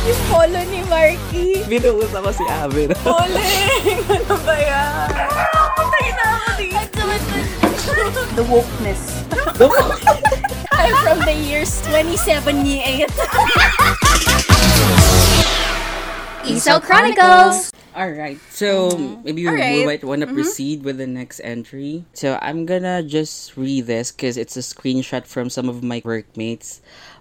Yung polo ni Marky. Binuus ako si Aver. Uling! Ano ba yan? Patay na ako dito. The wokeness. I'm from the years 2078. ESO Chronicles! Alright, so mm-hmm. maybe we Alright. might want to mm-hmm. proceed with the next entry. So I'm gonna just read this because it's a screenshot from some of my workmates.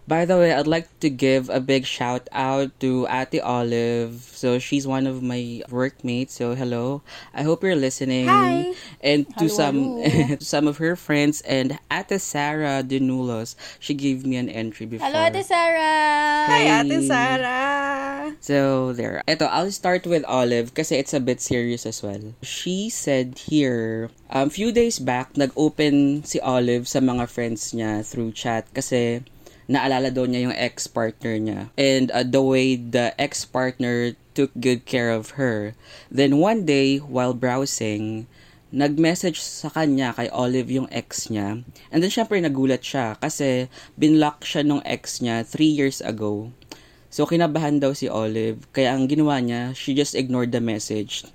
By the way, I'd like to give a big shout out to Ate Olive. So she's one of my workmates. So hello. I hope you're listening. Hi. And to Hello, some hello. some of her friends and Ate Sarah Dinulos. She gave me an entry before. Hello, Ate Sarah! Hi, Ate Sarah! So, there. Ito, I'll start with Olive kasi it's a bit serious as well. She said here, um, few days back, nag-open si Olive sa mga friends niya through chat kasi naalala daw niya yung ex-partner niya. And uh, the way the ex-partner took good care of her. Then one day, while browsing, nag-message sa kanya kay Olive yung ex niya. And then syempre nagulat siya kasi binlock siya nung ex niya three years ago. So, kinabahan daw si Olive. Kaya ang ginawa niya, she just ignored the message.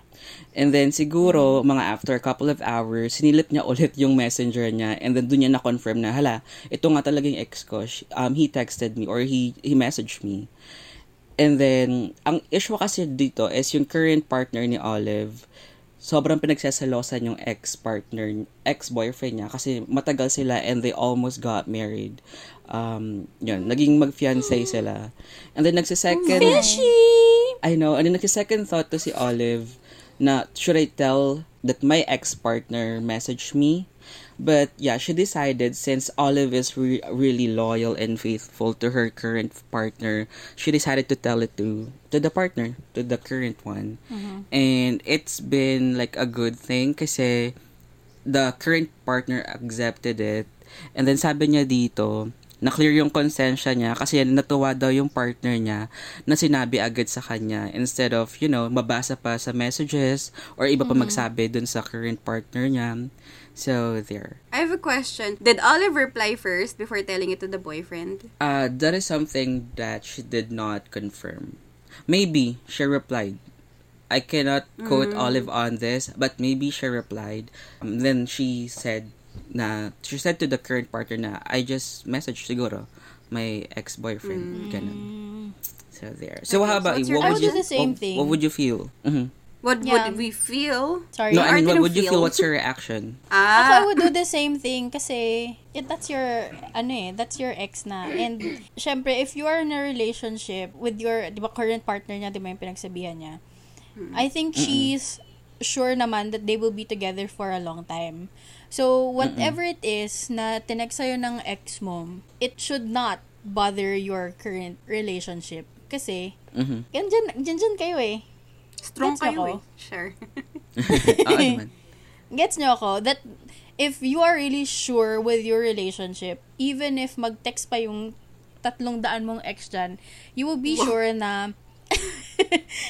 And then, siguro, mga after a couple of hours, sinilip niya ulit yung messenger niya. And then, dun niya na-confirm na, hala, ito nga talaga yung ex ko. Um, he texted me or he, he messaged me. And then, ang issue kasi dito is yung current partner ni Olive, sobrang pinagsasalosan yung ex-partner, ex-boyfriend niya kasi matagal sila and they almost got married. Um, yun, naging mag-fiancé sila. And then nagsisecond... I know, and then nagsisecond thought to si Olive na should I tell that my ex-partner messaged me? But yeah, she decided since Olive is re- really loyal and faithful to her current partner, she decided to tell it to to the partner, to the current one. And it's been like a good thing kasi the current partner accepted it. And then sabi niya dito, na-clear yung konsensya niya kasi natuwa daw yung partner niya na sinabi agad sa kanya instead of, you know, mabasa pa sa messages or iba pa magsabi dun sa current partner niya. So, there. I have a question. Did Olive reply first before telling it to the boyfriend? Uh, that is something that she did not confirm. Maybe she replied. I cannot quote Olive on this, but maybe she replied. Um, then she said na she said to the current partner na I just messaged siguro my ex-boyfriend ganun. So there. So Okay, how about What I would you do the same what, thing. What would you feel? Mhm. What Yeah. would we feel? Sorry. No, I mean, what would you feel? feel. What's your reaction? Ako, I Ah, would do the same thing kasi it, that's your, ano eh, that's your ex na. And, syempre, if you are in a relationship with your, di ba, current partner niya, di ba yung pinagsabihan niya, I think she's sure naman that they will be together for a long time. So, whatever it is na tinext sa'yo ng ex mo, it should not bother your current relationship. Kasi, Mhm. yan dyan, dyan, dyan kayo eh. strong Gets kayo ako? eh. Sure. Oo naman. gets nyo ako, that if you are really sure with your relationship, even if mag-text pa yung tatlong daan mong ex dyan, you will be sure na,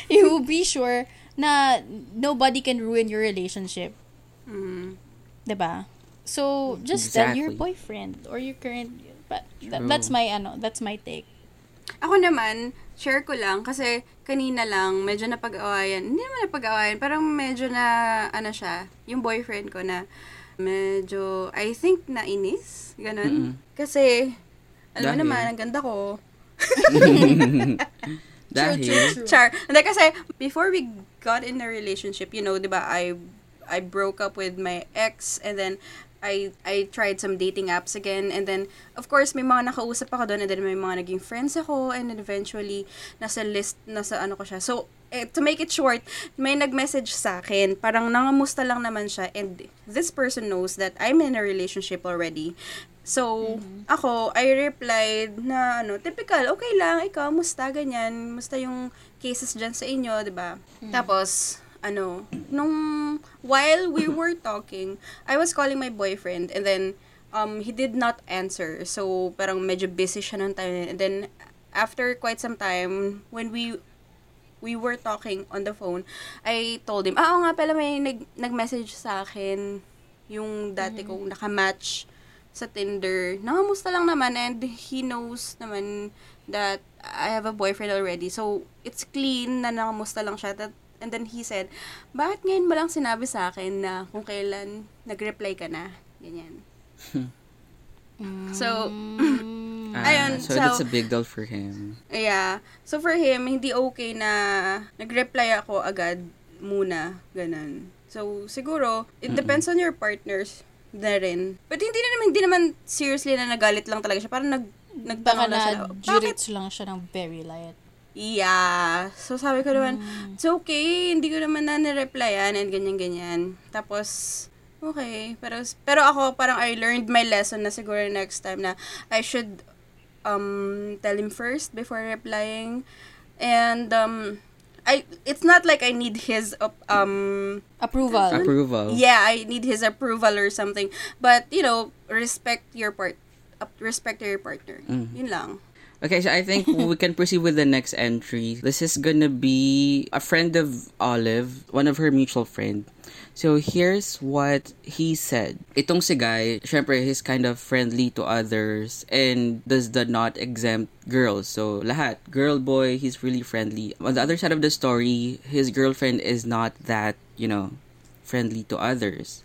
you will be sure na nobody can ruin your relationship. Mm. 'Di ba? So, just tell your Exactly. boyfriend or your current, but that, True. that's my, ano, that's my take. Ako naman, share ko lang kasi kanina lang medyo napag-awayan. Hindi naman napag-awayan, parang medyo na ano siya, yung boyfriend ko na medyo I think na inis, ganun. Kasi alam mo naman, ang ganda ko. Dahil, Char. Hindi kasi before we got in a relationship, you know, 'di ba, I I broke up with my ex and then I I tried some dating apps again and then of course may mga nakausap ako doon and then may mga naging friends ako and eventually nasa list nasa ano ko siya. So eh, to make it short, may nag-message sa akin, parang nangamusta lang naman siya and this person knows that I'm in a relationship already. So, ako, I replied na, ano, typical, okay lang, ikaw, musta, ganyan, musta yung cases dyan sa inyo, di ba? Tapos, ano, nung, while we were talking, I was calling my boyfriend, and then, um, he did not answer. So, parang medyo busy siya nung time. And then, after quite some time, when we we were talking on the phone, I told him, ah, oo nga pala may nag, nag-message sa akin yung dati kong nakamatch sa Tinder. Nangamusta lang naman and he knows naman that I have a boyfriend already. So, it's clean na nakamusta lang siya. That, and then he said, bakit ngayon mo lang sinabi sa akin na kung kailan nag-reply ka na? Ganyan. So, Ah, Ayun, so, so- that's a big deal for him. yeah. So, for him, hindi okay na nag-reply ako agad muna. Ganon. So, siguro, it depends on your partners na rin. But hindi na naman, hindi naman seriously na nagalit lang talaga siya. Parang nag, Baka nagtanong siya. na Bakit jurits lang siya ng very light. Yeah. So, sabi ko naman, it's okay, hindi ko naman na nireplyan and ganyan-ganyan. Tapos, okay. Pero, pero ako, parang I learned my lesson na siguro next time na I should um, tell him first before replying. And, um, I, it's not like I need his, um, Approval. Approval. yeah, I need his approval or something. But, you know, respect your part, respect your partner. Yun lang. Okay, so I think we can proceed with the next entry. This is gonna be a friend of Olive, one of her mutual friend. So here's what he said. Itong si guy, syempre, he's kind of friendly to others and does the not exempt girls. So lahat, girl, boy, he's really friendly. On the other side of the story, his girlfriend is not that, you know, friendly to others.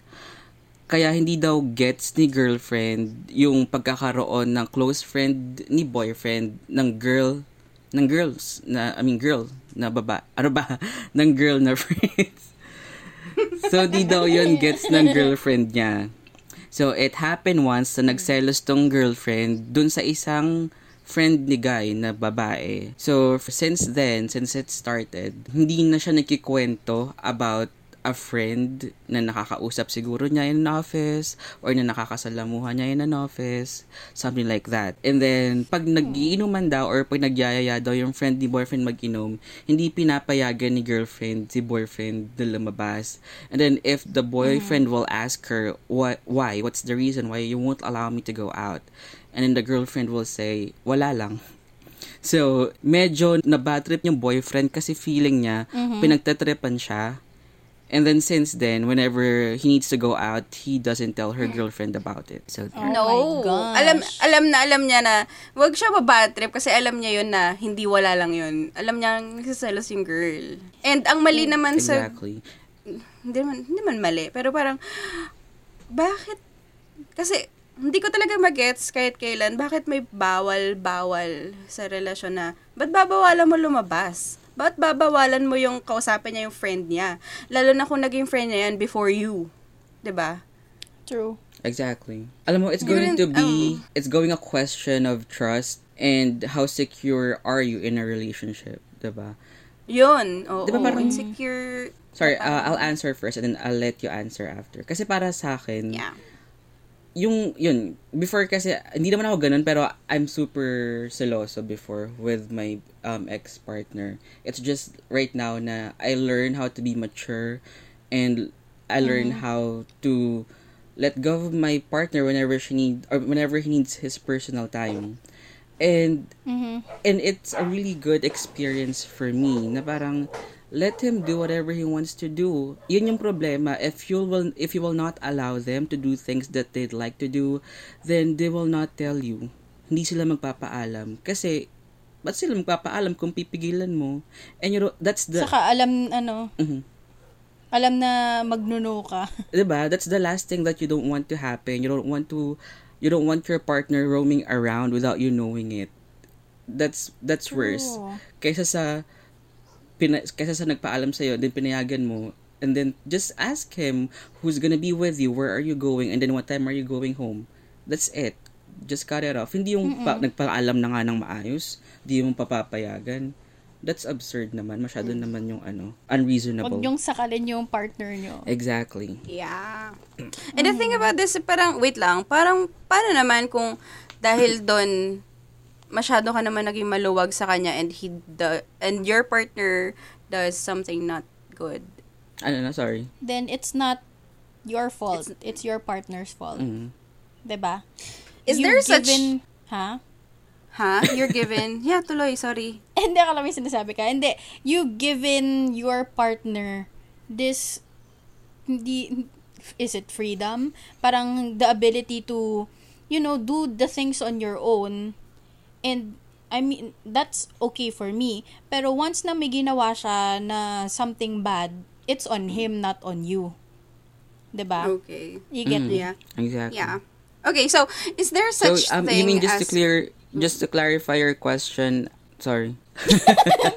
Kaya hindi daw gets ni girlfriend yung pagkakaroon ng close friend ni boyfriend ng girl ng girls na I mean girl na baba ano ba ng girl na friends. So di daw yun gets ng girlfriend niya. So it happened once na nagselos tong girlfriend dun sa isang friend ni guy na babae. So since then, since it started, hindi na siya nagkikwento about a friend na nakakausap siguro niya in an office or na nakakasalamuhan niya in an office, something like that. And then, pag nagiinuman daw or pag nagyayaya daw yung friend ni boyfriend mag-inom, hindi pinapayagan ni girlfriend si boyfriend na lumabas. And then, if the boyfriend will ask her, what, why? What's the reason why you won't allow me to go out? And then the girlfriend will say, wala lang. So, medyo nabatrip yung boyfriend kasi feeling niya, pinagtatripan siya. And then since then, whenever he needs to go out, he doesn't tell her girlfriend about it. So, Oh no. my gosh. Alam alam na alam niya na wag siya mabad trip kasi alam niya yun na hindi wala lang yun. Alam niya nagsiselos yung girl. And ang mali naman sa exactly. hindi naman hindi man mali, pero parang bakit kasi hindi ko talaga magets kahit kailan bakit may bawal-bawal sa relasyon na ba't babawalan mo lumabas? Ba't babawalan mo yung kausapin niya yung friend niya? Lalo na kung naging friend niya yan before you. 'Di ba? True. Exactly. Alam mo, it's You going to be, it's going a question of trust and how secure are you in a relationship, diba? Yun. Oo. Di ba parang- insecure. Sorry, uh, I'll answer first and then I'll let you answer after. Kasi para sa akin, Yeah. Yung, yun, before kasi, hindi naman ako ganun, pero I'm super celoso before with my um, ex-partner. It's just right now na I learn how to be mature and I learn how to let go of my partner whenever she need or whenever he needs his personal time. And Mm-hmm. and it's a really good experience for me na parang let him do whatever he wants to do. Yun yung problema. If you will if you will not allow them to do things that they'd like to do, then they will not tell you. Hindi sila magpapaalam. Kasi, ba't sila magpapaalam kung pipigilan mo? And you know, that's the... Saka alam, ano, Mhm. alam na magnuno ka. diba? That's the last thing that you don't want to happen. You don't want to you don't want your partner roaming around without you knowing it. That's that's worse. True. Kaysa sa pina, kaysa sa nagpaalam sa then pinayagan mo and then just ask him who's gonna be with you, where are you going, and then what time are you going home. That's it. Just cut it off. Hindi yung pa, nagpaalam na nga ng maayos, hindi mo papapayagan. That's absurd naman. Masyado naman yung ano, unreasonable. Huwag niyong sakalin yung partner niyo. Exactly. Yeah. And the thing about this, parang, wait lang, parang, paano naman kung dahil doon, masyado ka naman naging maluwag sa kanya and he, the, and your partner does something not good. Ano na, sorry. Then it's not your fault. It's, your partner's fault. Mm. 'Di ba? Is You've there such- given, ha? Ha? You're given, yeah, tuloy, sorry. Hindi ako lang may sinasabi ka. Hindi. You given your partner this, hindi, is it freedom? Parang the ability to, you know, do the things on your own and I mean, that's okay for me. Pero once na may ginawa siya na something bad, it's on him, not on you. 'Di ba? Okay. You get Mm. me? Yeah. Exactly. Yeah. Okay, so is there So, such um, thing you mean just to as clear, just to clarify your question, sorry.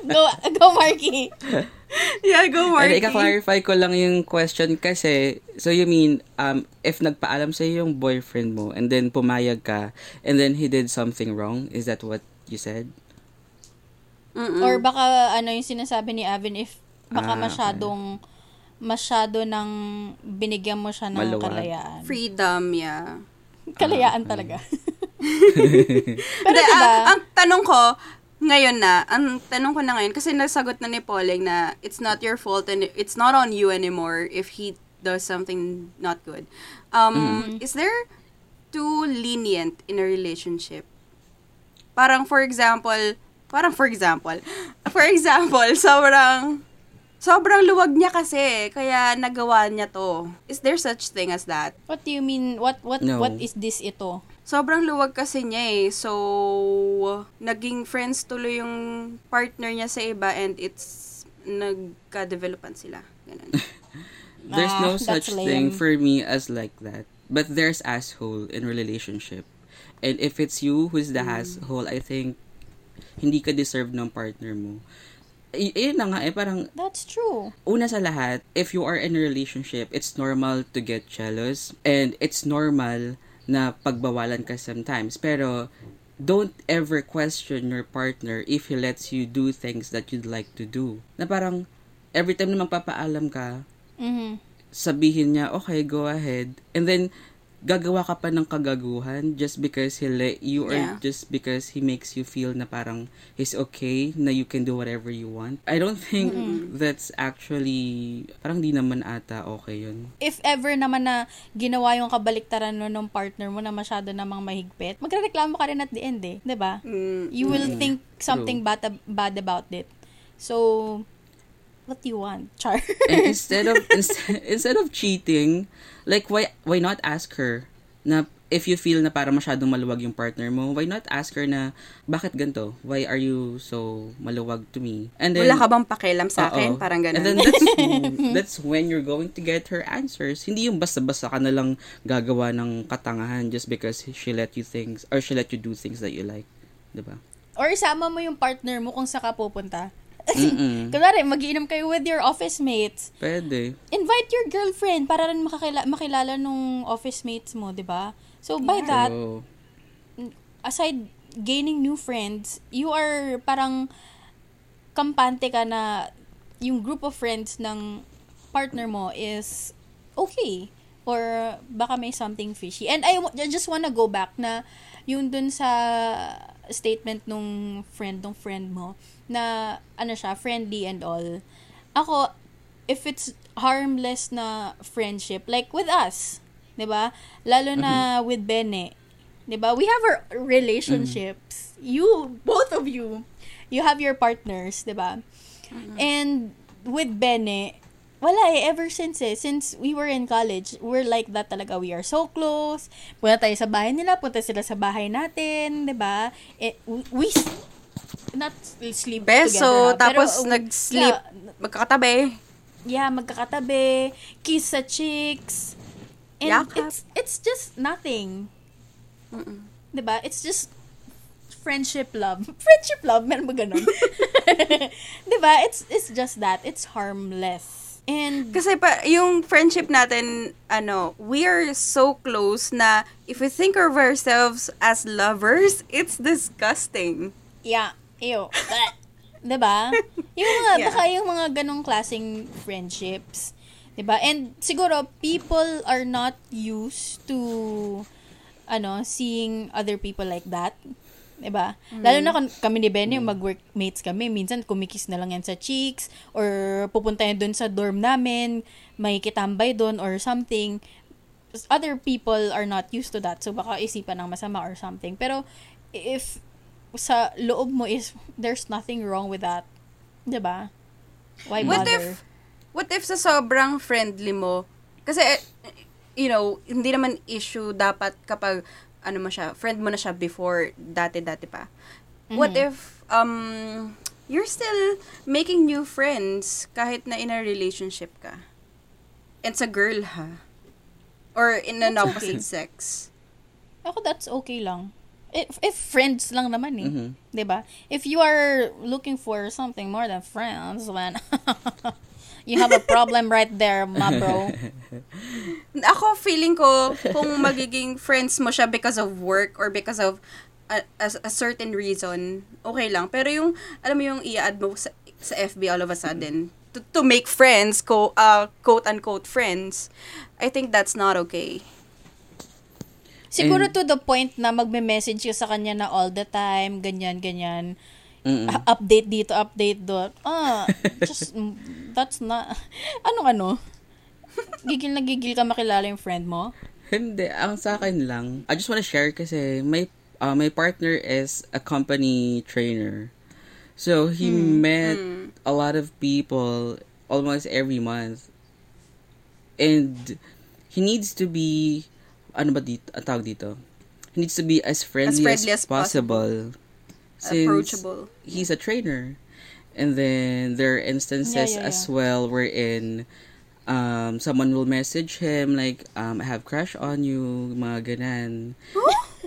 go, go, Marky. Yeah, go Marky. ika-clarify ko lang yung question kasi, so you mean, um, if nagpaalam sa yung boyfriend mo and then pumayag ka and then he did something wrong, is that what you said? Mm-mm. Or baka ano yung sinasabi ni Avin if baka Ah, okay. masyadong masyado nang binigyan mo siya ng Maluwag. kalayaan. freedom, yeah. Kalayaan talaga. Pero diba? ang, ang tanong ko, ngayon na, ang tanong ko na ngayon, kasi nasagot na ni Pauling na it's not your fault and it's not on you anymore if he does something not good. Um, Is there too lenient in a relationship? Parang for example, parang for example, for example, sobrang, sobrang luwag niya kasi, kaya nagawa niya to. Is there such thing as that? what do you mean? What what No. what is this ito? Sobrang luwag kasi niya eh. So, naging friends tuloy yung partner niya sa iba and it's nagka-developan sila. Ganun. There's Ah, no that's such thing lame. for me as like that. But there's asshole in relationship. And if it's you who's the asshole, I think hindi ka deserve ng partner mo. Y- yun na nga eh, parang That's true. una sa lahat, if you are in a relationship, it's normal to get jealous and it's normal na pagbawalan ka sometimes. Pero don't ever question your partner if he lets you do things that you'd like to do. Na parang every time na magpapaalam ka, Mhm. sabihin niya, okay, go ahead. And then, gagawa ka pa ng kagaguhan just because he let you or Yeah. just because he makes you feel na parang he's okay, na you can do whatever you want. I don't think that's actually, parang di naman ata okay yun. If ever naman na ginawa yung kabaliktaran no ng partner mo na masyado namang mahigpit, magrereklamo ka rin at the end eh, 'di ba? Mm, You will think something bad bad about it. So what do you want, Char? Instead of instead, instead of cheating, like why why not ask her na if you feel na para masyadong maluwag yung partner mo, why not ask her na bakit ganto? Why are you so maluwag to me? And then Wala ka bang pakialam sa akin? Oo. Parang ganun. And then that's that's when you're going to get her answers. Hindi yung basta-basta ka na lang gagawa ng katangahan just because she let you things or she let you do things that you like. 'Di ba? Or isama mo yung partner mo kung saan ka pupunta. Kunwari, magiinom kayo with your office mates. Pwede. Invite your girlfriend para rin makakila- makilala nung office mates mo, di ba? So, by that, So, aside gaining new friends, you are parang kampante ka na yung group of friends ng partner mo is okay. Or baka may something fishy. And I, I just wanna go back na yung dun sa statement nung friend, nung friend mo, na ano siya, friendly and all. Ako, if it's harmless na friendship, like with us, 'di ba? Lalo na with Bene, 'di ba? We have our relationships. You, both of you, you have your partners, 'di ba? And with Bene, wala eh, ever since eh, since we were in college, we're like that talaga. We are so close. Punta tayo sa bahay nila, punta sila sa bahay natin, 'di ba? Eh, we, not sleep Beso, together. pero, tapos uh, nag-sleep, yeah, magkakatabi. yeah, magkakatabi, kiss sa cheeks. And Yakap. it's it's just nothing. 'Di ba? It's just friendship love. Friendship love, meron ba ganun? 'Di ba? It's it's just that. It's harmless. And Kasi pa, yung friendship natin, ano, we are so close na if we think of ourselves as lovers, it's disgusting. yeah, ew. 'Di ba? Yung mga Yeah. baka yung mga ganong klaseng friendships. 'Di ba? And siguro people are not used to ano, seeing other people like that. 'Di ba? Lalo na kami ni Benny, mag-workmates kami, minsan kumikis na lang yan sa cheeks or pupunta yan doon sa dorm namin, may kitambay doon or something. Other people are not used to that. So baka isipan ng masama or something. Pero if sa loob mo is there's nothing wrong with that. 'Di ba? Why What bother? if, what if sa sobrang friendly mo, kasi, eh, you know, hindi naman issue dapat kapag, ano mo siya, friend mo na siya before, dati-dati pa. what if um you're still making new friends kahit na in a relationship ka? It's a girl, ha? Or in an That's opposite okay. sex. Ako, that's okay lang. If, if friends lang naman eh. Mhm. 'Di ba? If you are looking for something more than friends, when you have a problem right there, ma bro. Ako, feeling ko, kung magiging friends mo siya because of work or because of a, a, a certain reason, okay lang. Pero yung, alam mo yung i-add mo sa, sa FB all of a sudden, to, to make friends, co, uh, quote-unquote friends, I think that's not okay. Siguro And- to the point na magme-message ka sa kanya na all the time, ganyan, ganyan. Mm-mm. Ah, update dito, update doon. Ah, just, mm, that's not, ano ano? Gigil na gigil ka makilala yung friend mo? Hindi, ang sa akin lang, I just wanna share kasi my uh, my partner is a company trainer. So he met a lot of people almost every month. And he needs to be ano ba dito, ang tawag dito? He needs to be as friendly as, friendly as possible. Since Approachable. he's a trainer. And then there are instances Yeah, yeah, as well wherein um, someone will message him like, um, I have crush on you, mga ganan.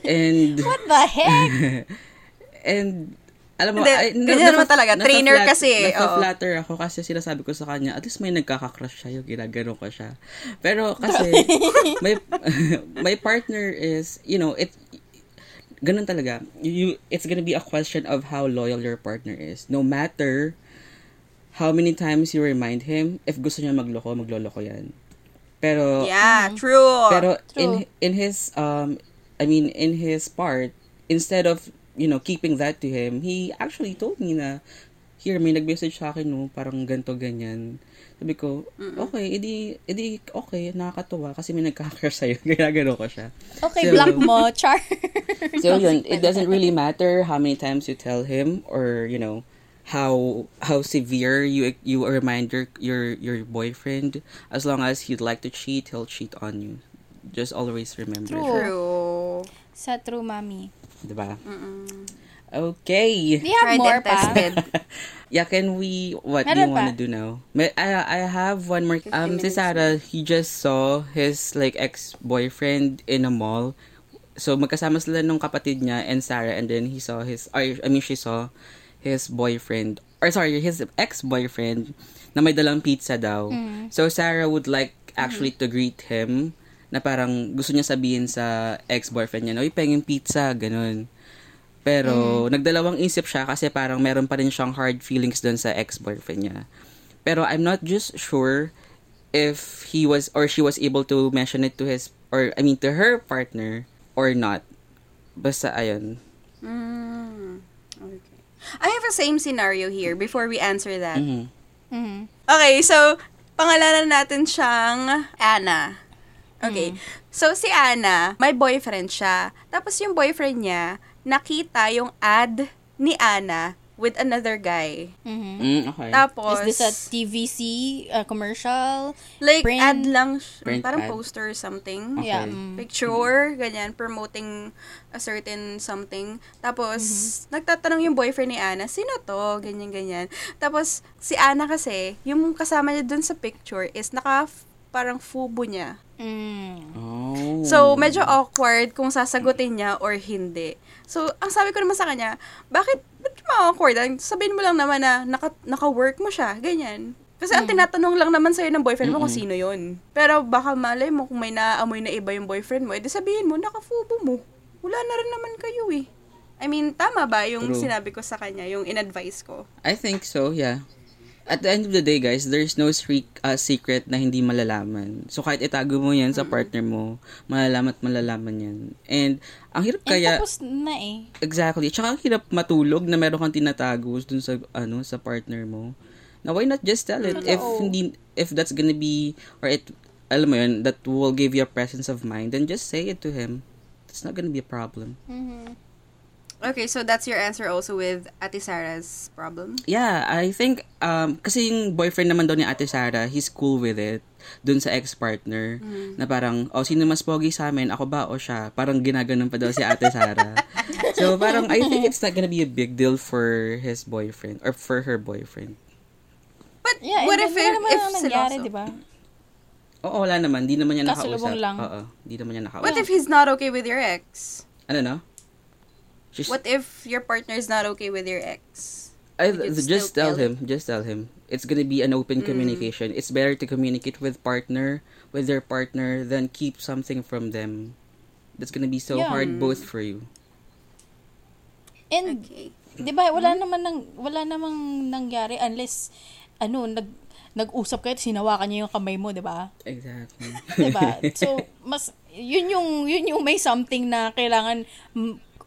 and, What the heck? and, alam mo, Hindi, ay, na- ganyan naman talaga. Trainer kasi, oo. nafa-flatter ako kasi sinasabi ko sa kanya, at least may nagkakakrush siya, yung ginagano ko siya. Pero kasi, my, my partner is, you know, it, ganun talaga. You, it's gonna be a question of how loyal your partner is. No matter how many times you remind him, if gusto niya magloko, magloloko yan. Pero, Yeah, true. pero in True. in his um I mean in his part instead of you know keeping that to him he actually told me na here may nag-message sa akin no parang ganto ganyan. Sabi ko okay edi edi okay nakakatuwa kasi may nagka-crush sa'yo. Ginagano ko siya. Okay, So- block mo, char. so yun it doesn't really matter how many times you tell him or you know how how severe you you remind your your your boyfriend as long as he'd like to cheat he'll cheat on you just always remember True. that. True. Sa true mami. Diba? Mm-mm. Okay. Do you have Tried more and pa? Yeah, can we, what do you want to do now? May, I, I have one more. Um, si Sarah, he just saw his, like, ex-boyfriend in a mall. So, magkasama sila nung kapatid niya and Sarah, and then he saw his, or, I mean, she saw his boyfriend, or sorry, his ex-boyfriend na may dalang pizza daw. Mm. So, Sarah would like actually to greet him na parang gusto niya sabihin sa ex-boyfriend niya, Uy, penging pizza, ganun. Pero, nagdalawang isip siya kasi parang meron pa rin siyang hard feelings dun sa ex-boyfriend niya. Pero, I'm not just sure if he was or she was able to mention it to his, or I mean, to her partner or not. Basta, ayun. Mm. Okay. I have a same scenario here before we answer that. Mhm. Mhm. Okay, so, pangalanan natin siyang Anna. Okay. So, si Anna, may boyfriend siya. Tapos yung boyfriend niya, nakita yung ad ni Anna with another guy. Mhm. Mm, okay. Tapos, Is this a TVC uh, commercial? like, print? ad lang, Print parang ad? poster or something. Okay. Yeah. mm. Picture, ganyan, promoting a certain something. Tapos, nagtatanong yung boyfriend ni Anna, sino to? Ganyan, ganyan. Tapos, si Anna kasi, yung kasama niya dun sa picture is naka parang fubo niya. Mm. Oh. So, medyo awkward kung sasagutin niya or hindi. So, ang sabi ko naman sa kanya, bakit, ba't ma-awkward? Ang Sabihin mo lang naman na naka, naka-work mo siya, ganyan. Kasi ang tinatanong lang naman sa'yo ng boyfriend mo kung sino yon. Pero baka malay mo kung may naaamoy na iba yung boyfriend mo, edi sabihin mo, naka-fubo mo. Wala na rin naman kayo eh. I mean, tama ba yung True. sinabi ko sa kanya, yung in-advise ko? I think so, yeah. At the end of the day, guys, there's no streak, uh, secret na hindi malalaman. So, kahit itago mo yan sa partner mo, malalaman at malalaman yan. And, ang hirap And kaya, tapos na eh. exactly, tsaka ang hirap matulog na meron kang tinatago dun sa, ano, sa partner mo. Now, why not just tell it? If hindi, if that's gonna be, or it, alam mo yun, that will give you a presence of mind, then just say it to him. It's not gonna be a problem. Mhm. Okay, so that's your answer also with Ate Sarah's problem? Yeah, I think, um, kasi yung boyfriend naman daw ni Ate Sarah, he's cool with it dun sa ex-partner na parang, oh, sino mas pogi sa amin? Ako ba o siya? Parang ginaganon pa daw si Ate Sarah. so, parang, I think it's not gonna be a big deal for his boyfriend or for her boyfriend. But Yeah, what if, if, if ang nangyari, di ba? Oo, wala naman. Di naman niya nakausap. Kasalubong lang. Oo, di naman niya nakausap. What if he's not okay with your ex? Ano no? Just, What if your partner is not okay with your ex? I, just tell him. Just tell him. It's gonna be an open Mm. communication. It's better to communicate with partner, with their partner, than keep something from them. That's gonna be so Yeah. hard both for you. And, Okay. di ba, wala naman nang, wala namang nangyari unless, ano, nag, nag-usap kayo, sinawakan niya yung kamay mo, di ba? Exactly. Diba? So, mas, yun yung, yun yung may something na kailangan,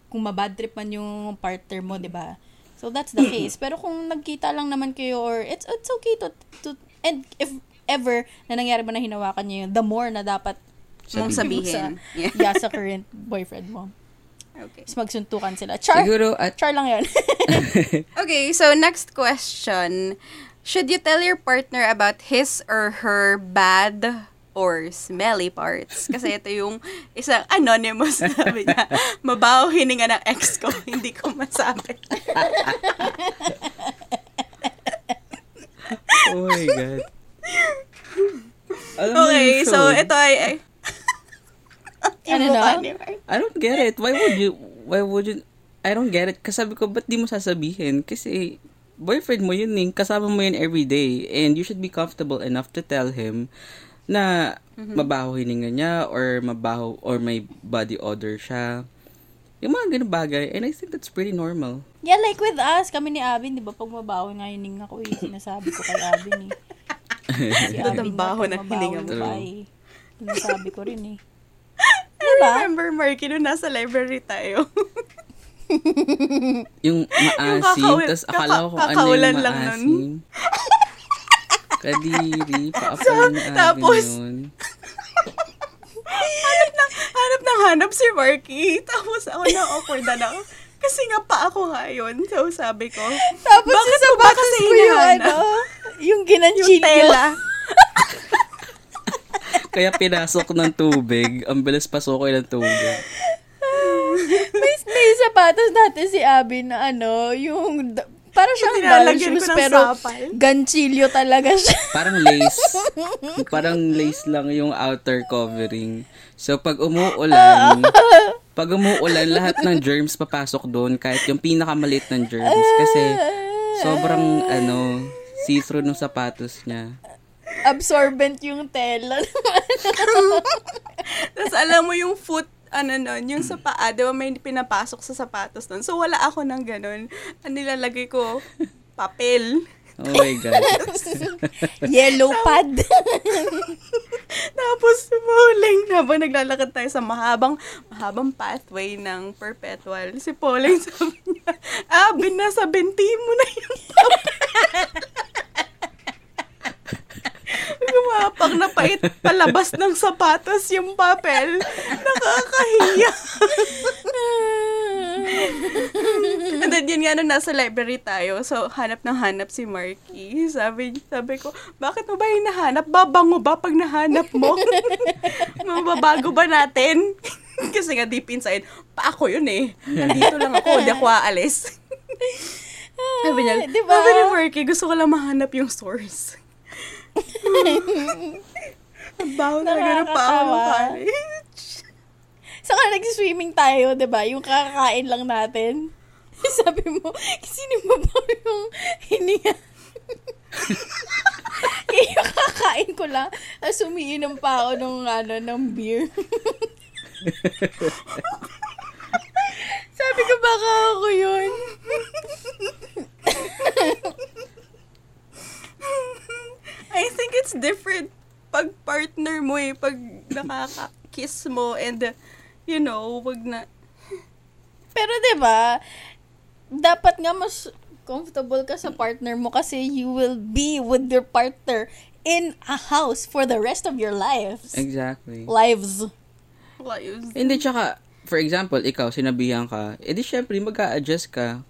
kung mabad trip man yung partner mo, di ba? So, that's the case. Pero kung nagkita lang naman kayo, or it's, it's okay to, to, and if ever na nangyari ba na hinawakan niya yun, the more na dapat Mong Sabihin. sabihin. sa, Yeah. yeah, sa current boyfriend mo. Okay. Tapos magsuntukan sila. Char! Siguro at Char lang yun. Okay, so next question. Should you tell your partner about his or her bad or smelly parts? Kasi ito yung isang anonymous sabi niya, mabaho hininga ng ex ko, hindi ko masabi. oh my god. Alam Okay, so ito ay... ay Ano Yung na? mukha ni Mark. I don't get it. Why would you, why would you, I don't get it. Kasi sabi ko, ba't di mo sasabihin? Kasi, boyfriend mo yun eh. Kasama mo yun every day. And you should be comfortable enough to tell him na mabaho hininga niya or mabaho or may body odor siya. Yung mga ganun bagay. And I think that's pretty normal. yeah, like with us, kami ni Abin, di ba, pag mabaho nga yung hininga ko, yung sinasabi ko kay Abin eh. Si Abin baho na hininga mo? ba eh. Sinasabi ko rin eh. I Diba? remember, Marky, nung nasa library tayo. Yung maasim, tapos akala ko kung ano yung lang nun. Kadiri, paapal na tapos- yun. hanap ng, hanap ng hanap si Marky. Tapos ako na awkward na lang. Kasi nga pa ako nga yun. So sabi ko, Tapos bakit mo ba kasi ko yung ano, yung tela. Kaya pinasok ng tubig. Ang bilis pasukin ng tubig. may, may sapatos natin si Abin na ano, yung, para siyang doll shoes, ng pero sapal. ganchilyo talaga siya. Parang lace. Parang lace lang yung outer covering. So, pag umuulan, pag umuulan, lahat ng germs papasok doon. Kahit yung pinakamalit ng germs. Kasi, sobrang, ano, see-through ng sapatos niya. Absorbent yung tela. Tapos alam mo yung foot, ano nun, yung sa paa, di ba may pinapasok sa sapatos nun. So wala ako ng ganun. Ang nilalagay ko, papel. Oh my God. Yellow pad. Tapos Pauling, habang naglalakad tayo sa mahabang, mahabang pathway ng perpetual, si Pauling sabi niya, ah, binasa binti mo na yung Gumapak na pait palabas ng sapatos yung papel. Nakakahiya. And then yun nga nung nasa library tayo, so hanap ng hanap si Marky. Sabi, sabi ko, bakit mo ba hinahanap? Babango ba pag nahanap mo? Mababago ba natin? Kasi nga deep inside, pa ako yun eh. Nandito lang ako, di ako aalis. sabi niya, Di ba? sabi ni Marky, gusto ko lang mahanap yung source. Ang baho talaga ng paa Nakakatawa. college. Saka nag-swimming tayo, 'di ba? Yung kakakain lang natin. Sabi mo, sino mo ba yung hininga? Kaya yung kakain ko lang, tapos umiinom pa ako ng, ano, ng beer. Sabi ko, baka ako yun. I think it's different pag partner mo eh, pag nakaka-kiss mo and, uh, you know, wag na, Pero 'di ba, dapat nga mas comfortable ka sa partner mo kasi you will be with your partner in a house for the rest of your lives. Exactly. Lives. lives. Hindi, tsaka, for example, ikaw, sinabihan ka, edi syempre, mag adjust ka.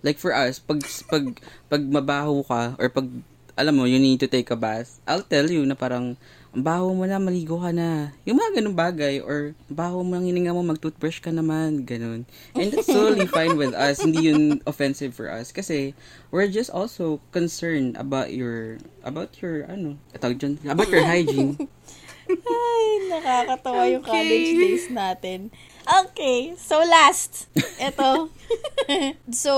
Like for us, pag, pag, pag mabaho ka, or pag, alam mo, you need to take a bath, I'll tell you na parang, ang baho mo na, maligo ka na. Yung mga ganun bagay, or baho mo ang hininga mo, mag-toothbrush ka naman, ganun. And that's totally fine with us. Hindi yun offensive for us. Kasi, we're just also concerned about your, about your, ano, tawag dyan, about your hygiene. Ay, nakakatawa yung Okay. college days natin. Okay, so last. Ito. so,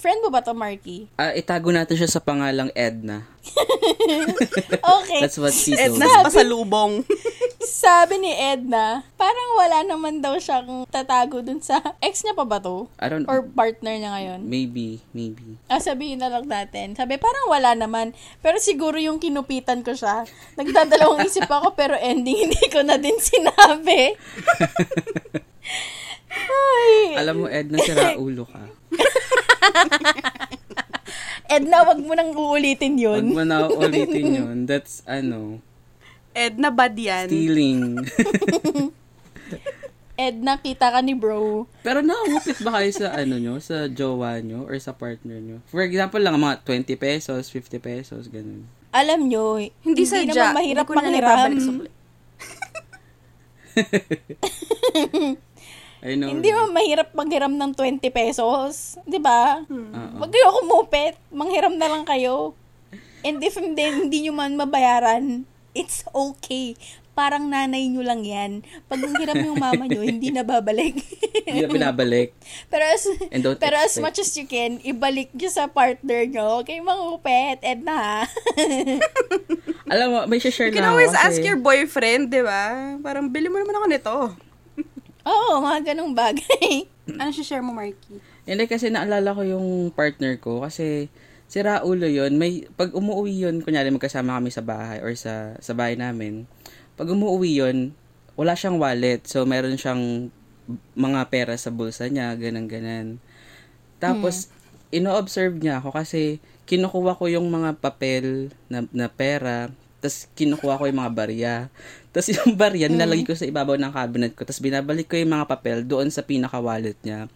friend mo ba to, Marky? Ah, itago natin siya sa pangalang Edna. Okay. That's what she told Edna me. pasalubong. Sabi ni Edna, parang wala naman daw siyang tatago dun sa ex niya pa ba to? I don't Or partner niya ngayon? Maybe, maybe. Ah, sabihin na lang natin. Sabi, parang wala naman. Pero siguro yung kinupitan ko siya. Nagdadalawang isip ako, pero ending hindi ko na din sinabi. Ay, Alam mo, Edna, sira ulo ka. Edna, wag mo nang uulitin yun. mo na ulitin yun. That's, ano, Edna bad yan. stealing. Edna, kita ka ni bro. Pero nakangupit ba kayo sa, ano nyo, sa jowa nyo, or sa partner nyo? For example lang, mga 20 pesos, 50 pesos, ganun. Alam nyo, Hindi sadya. naman mahirap Hindi ko na sa ulit. I know. Hindi mo mahirap maghiram ng 20 pesos. Di ba? Oo. Wag kayo kumupit. Manghiram na lang kayo. And if hindi, hindi nyo man mabayaran, it's okay. Parang nanay nyo lang yan. Pag nanghiram yung mama nyo, hindi na babalik. Hindi na binabalik. pero as, pero as expect. much as you can, ibalik nyo sa partner nyo. Huwag kayong mangupit. Edna ha. Alam mo, may share You can na always ask your boyfriend, di ba? Parang, bili mo naman ako nito. Oo, mga ganong bagay. Ano si share mo, Marky? Hindi kasi naalala ko yung partner ko kasi sira ulo yon may pag umuwi yon kunyari magkasama kami sa bahay or sa sa bahay namin pag umuwi yon wala siyang wallet so meron siyang mga pera sa bulsa niya ganang ganan tapos ino-observe niya ako kasi kinukuha ko yung mga papel na, na pera tapos kinukuha ko yung mga barya tapos yung barya nilalagay ko sa ibabaw ng cabinet ko tapos binabalik ko yung mga papel doon sa pinaka wallet niya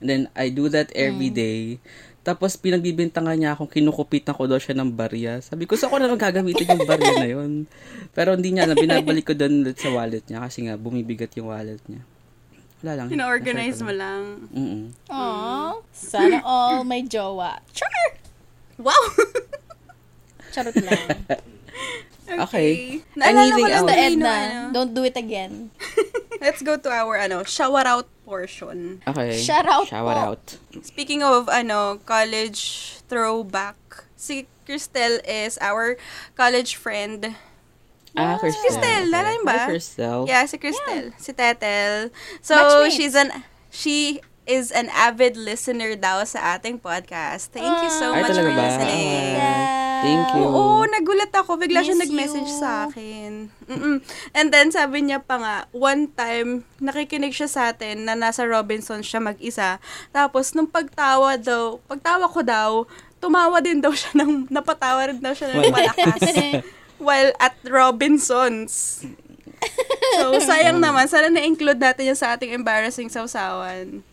And then, I do that every day. Tapos, pinagbibintangan niya akong kinukupitan ko daw siya ng barya. Sabi ko, saan ko naman gagamitin yung barya na yun? Pero hindi niya, na binabalik ko doon ulit sa wallet niya kasi nga, bumibigat yung wallet niya. Wala lang. Ina-organize Nashare mo lang. Mm-mm. Aww. Sana all may jowa. Char! Wow! Charot lang. Okay. Ko Anything lang else? Edna, ano. don't do it again. Let's go to our, ano, shower out portion. Okay. Shout out Shout po. out. Speaking of, ano, college throwback, si Cristel is our college friend. Ah, Cristel. Cristel, Okay. naalala mo ba? Hi, Cristel. Yeah, si Cristel. Si Tetel. So, she's an, she is an avid listener daw sa ating podcast. Thank you so Ay, much for ba? listening. Yeah. Thank you. Oo, nagulat ako. Bigla siya Miss nag-message you. sa akin. Mm-mm. And then, sabi niya pa nga, one time, nakikinig siya sa atin na nasa Robinson siya mag-isa. Tapos, nung pagtawa daw, pagtawa ko daw, tumawa din daw siya ng, napatawa rin daw siya ng malakas. while at Robinsons. So, sayang naman. Sana na-include natin yung sa ating embarrassing sausawan.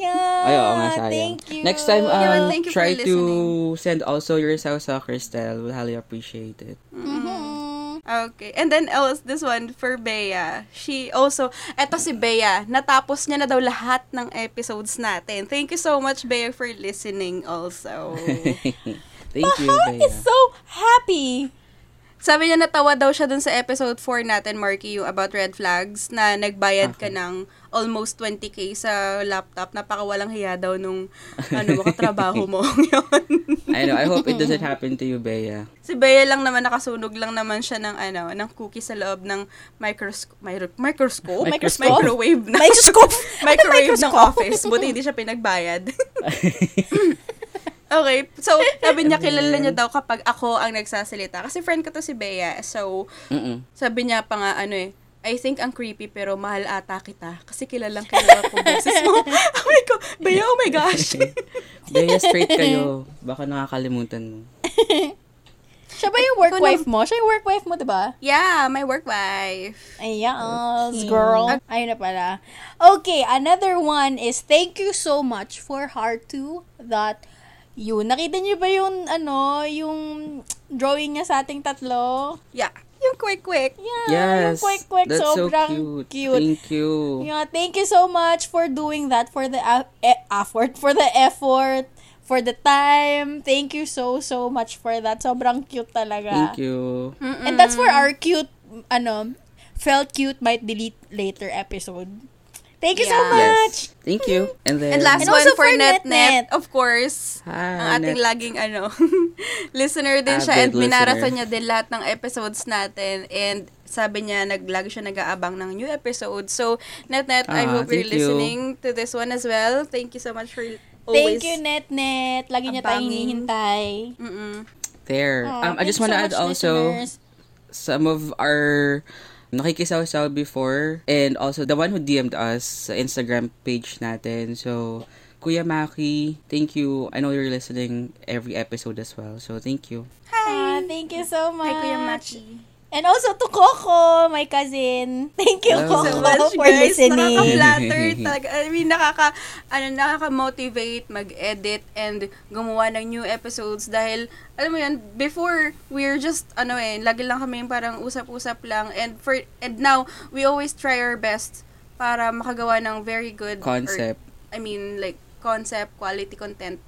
Yeah. Ay, oo nga, sayang. Thank you. Next time, Yeah, um, thank you for try to send also your sauce Cristel. We'll highly appreciate it. Mhm. Okay. And then else, this one for Bea. She also, eto si Bea, natapos niya na daw lahat ng episodes natin. Thank you so much, Bea, for listening also. Thank you, Heart Bea. is so happy. Sabi niya natawa daw siya dun sa episode 4 natin, Marky, yung about red flags, na nagbayad ka ng almost 20k sa laptop. Napakawalang hiya daw nung ano, makatrabaho mo yun. I know. I hope it doesn't happen to you, Bea. Si Bea lang naman, nakasunog lang naman siya ng ano, ng cookie sa loob ng microscope, microscope? Microscope? Microwave na. Microscope? microwave ng office. Buti hindi siya pinagbayad. okay, so sabi niya kilala niya daw kapag ako ang nagsasalita. Kasi friend ko to si Bea. So, Mm-mm. sabi niya pa nga ano eh, I think ang creepy pero mahal ata kita kasi kilalang kilala ko boses mo. Sabi ko, Bea, oh my gosh. Bea, straight kayo. Baka nakakalimutan mo. Siya ba yung work wife mo? Siya yung work wife mo, diba? Yeah, my work wife. Yes, girl. Ayun na pala. Okay, another one is thank you so much for heart to that you. Nakita niyo ba yung ano, yung drawing niya sa ating tatlo? Yeah. Yung quick-quick. Yeah, yung Yes. quick quick That's so sobrang cute. Thank you. Yeah, thank you so much for doing that for the a- e- effort, for the effort, for the time. Thank you so so much for that. Sobrang cute talaga. Thank you. And that's for our cute ano, felt cute might delete later episode. Thank you so Yeah. much. Yes. Thank you. And then And last And one also for for Net Net Net. Net, of course. Hi, ang ating Net. laging ano, listener din siya and listener. niya din lahat ng episodes natin and sabi niya naglagi siya nag-aabang ng new episode. So, Net Net, I Ah, hope you're thank you. listening to this one as well. Thank you so much for Thank always you, Net Net. Lagi niya tayong hinihintay. Mm-mm. there. Aw, um, I thank just you want to so add also listeners. some of our nakikisaw-saw before and also the one who DM'd us sa Instagram page natin. So, Kuya Maki, thank you. I know you're listening every episode as well. So, thank you. Ah, thank you so much. Hi, Kuya Machi. And also to Coco, my cousin. Thank you. Coco, so much, for guys. listening. Nakaka-flatter talaga. I mean, nakaka, ano, nakaka-motivate mag-edit and gumawa ng new episodes dahil, alam mo yun, before, we're just, ano eh, lagi lang kami parang usap-usap lang and for, and now, we always try our best para makagawa ng very good Concept. Or, I mean, like, concept, quality content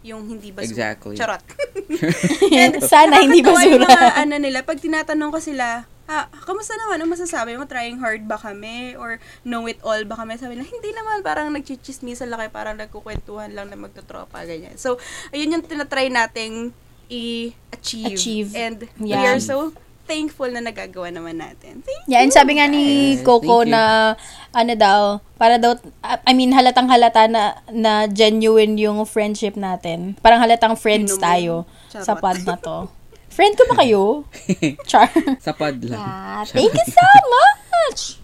yung hindi basura. Exactly. Charot. Sana hindi Nakakatawa yung basura. mga ano nila, pag tinatanong ko sila, ha, kamusta naman? Ano masasabi mo? Trying hard ba kami? Or know it all ba kami? Sabi nila, hindi naman. Parang nagchichismisan lang kayo. Parang nagkukwentuhan lang na magtotropa, ganyan. So, ayun yung tinatry nating i-achieve. Achieve. And we Yeah. are so thankful na nagagawa naman natin. Thank Yeah, and sabi nga ni Coco na, ano daw, para daw, I mean, halatang halata na, na genuine yung friendship natin. Parang halatang friends Inom tayo Charot. sa pod na to. Friend ko ba kayo? Char. Sa pod lang. Ah, thank you so much!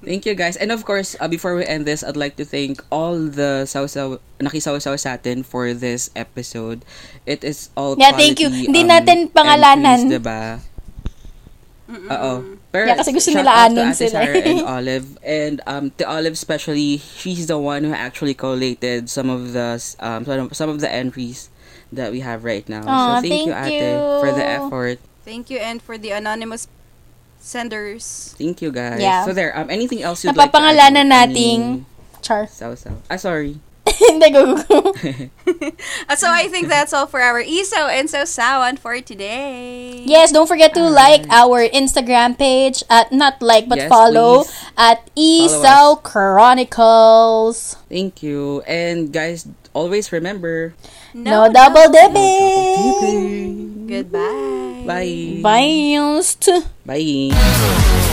Thank you guys. And of course, uh, before we end this, I'd like to thank all the sausaw, nakisaw-saw sa atin for this episode. It is all Yeah, thank you. quality, Hindi um, natin pangalanan. entries, diba? Oo. Pero Yeah, kasi gusto nila anon sila Sarah eh. and Olive. And um, to Olive especially, she's the one who actually collated some of the um, some of- the entries that we have right now. Aw, so thank, you, thank Ate, you. for the effort. Thank you. And for the anonymous senders. Thank you guys. Yeah. So there, um, anything else you'd like to add? Nating, Char. Sausaw. Ah, sorry. Hindi, so I think that's all for our ESO and so Sawan for today. Yes, don't forget to like our Instagram page at not like but Yes, follow please. at Esau Chronicles. Thank you. And guys, always remember, No, double dipping. Goodbye. bye. Bye. Bye.